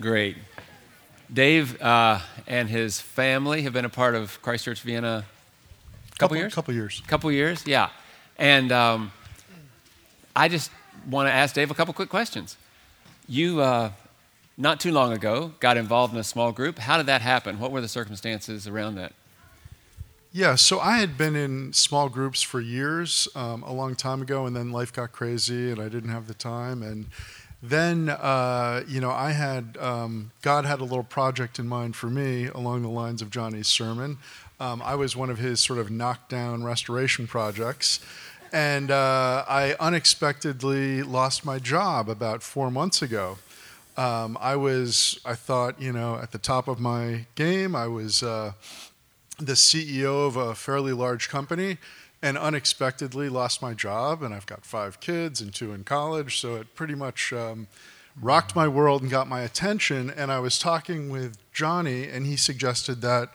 Great. Dave uh, and his family have been a part of Christchurch Vienna a couple, Couple- years? couple years. Couple years, yeah. And um, I just want to ask Dave a couple quick questions. You, uh, not too long ago, got involved in a small group. How did that happen? What were the circumstances around that? Yeah, so I had been in small groups for years, um, a long time ago, and then life got crazy, and I didn't have the time. And then, uh, you know, I had um, God had a little project in mind for me along the lines of Johnny's sermon. Um, I was one of his sort of knockdown restoration projects, and uh, I unexpectedly lost my job about four months ago. Um, I was, I thought, you know, at the top of my game. I was. Uh, the CEO of a fairly large company and unexpectedly lost my job. And I've got five kids and two in college. So it pretty much um, rocked my world and got my attention. And I was talking with Johnny, and he suggested that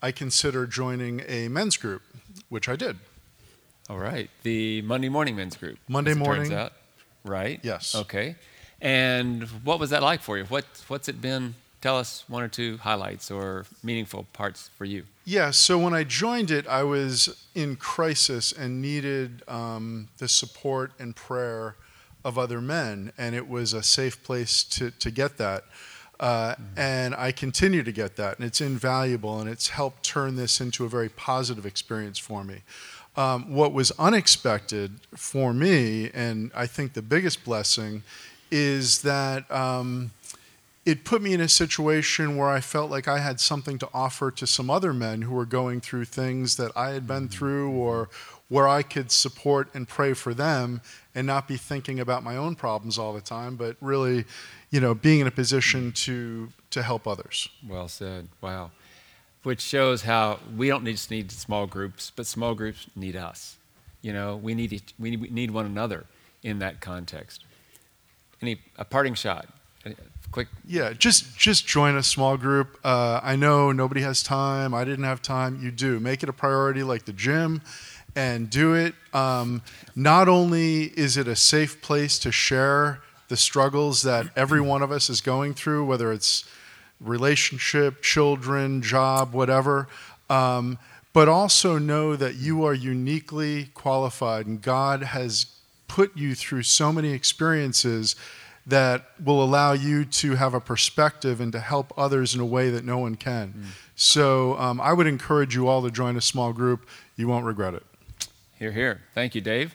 I consider joining a men's group, which I did. All right. The Monday morning men's group. Monday morning. Turns out. Right? Yes. Okay. And what was that like for you? What, what's it been? Tell us one or two highlights or meaningful parts for you. Yeah, so when I joined it, I was in crisis and needed um, the support and prayer of other men, and it was a safe place to, to get that. Uh, And I continue to get that, and it's invaluable, and it's helped turn this into a very positive experience for me. Um, what was unexpected for me, and I think the biggest blessing, is that. Um, it put me in a situation where I felt like I had something to offer to some other men who were going through things that I had been mm-hmm. through or where I could support and pray for them and not be thinking about my own problems all the time, but really, you know, being in a position mm. to to help others. Well said. Wow. Which shows how we don't just need small groups, but small groups need us. You know, we need each, we need one another in that context. Any a parting shot? Quick. Yeah, just just join a small group. Uh, I know nobody has time. I didn't have time. You do make it a priority, like the gym, and do it. Um, not only is it a safe place to share the struggles that every one of us is going through, whether it's relationship, children, job, whatever. Um, but also know that you are uniquely qualified, and God has put you through so many experiences that will allow you to have a perspective and to help others in a way that no one can. Mm. So um, I would encourage you all to join a small group. You won't regret it. Hear, hear. Thank you, Dave.